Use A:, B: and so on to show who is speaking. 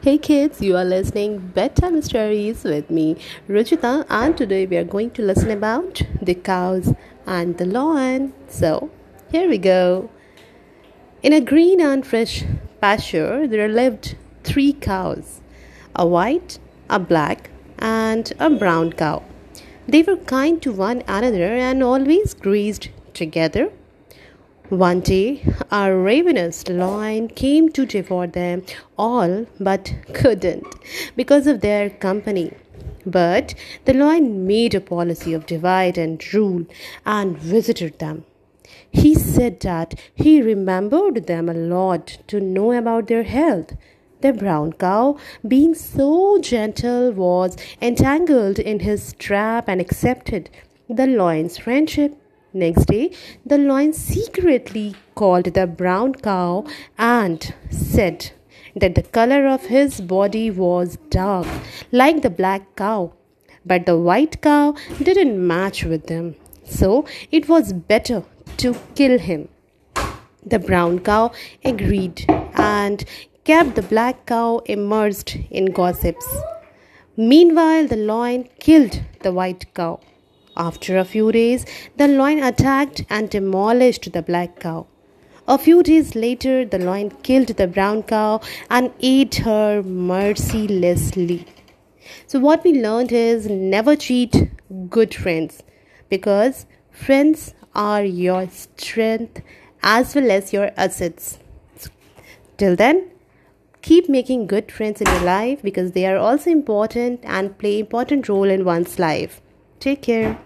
A: Hey kids, you are listening Bedtime Stories with me, Ruchita, and today we are going to listen about the cows and the lion. So, here we go. In a green and fresh pasture, there lived three cows a white, a black, and a brown cow. They were kind to one another and always grazed together one day, a ravenous lion came to devour them all, but couldn't because of their company. But the lion made a policy of divide and rule and visited them. He said that he remembered them a lot to know about their health. The brown cow, being so gentle, was entangled in his trap and accepted the lion's friendship. Next day, the lion secretly called the brown cow and said that the color of his body was dark, like the black cow. But the white cow didn't match with him, so it was better to kill him. The brown cow agreed and kept the black cow immersed in gossips. Meanwhile, the lion killed the white cow. After a few days, the lion attacked and demolished the black cow. A few days later, the lion killed the brown cow and ate her mercilessly. So, what we learned is never cheat good friends because friends are your strength as well as your assets. Till then, keep making good friends in your life because they are also important and play important role in one's life. Take care.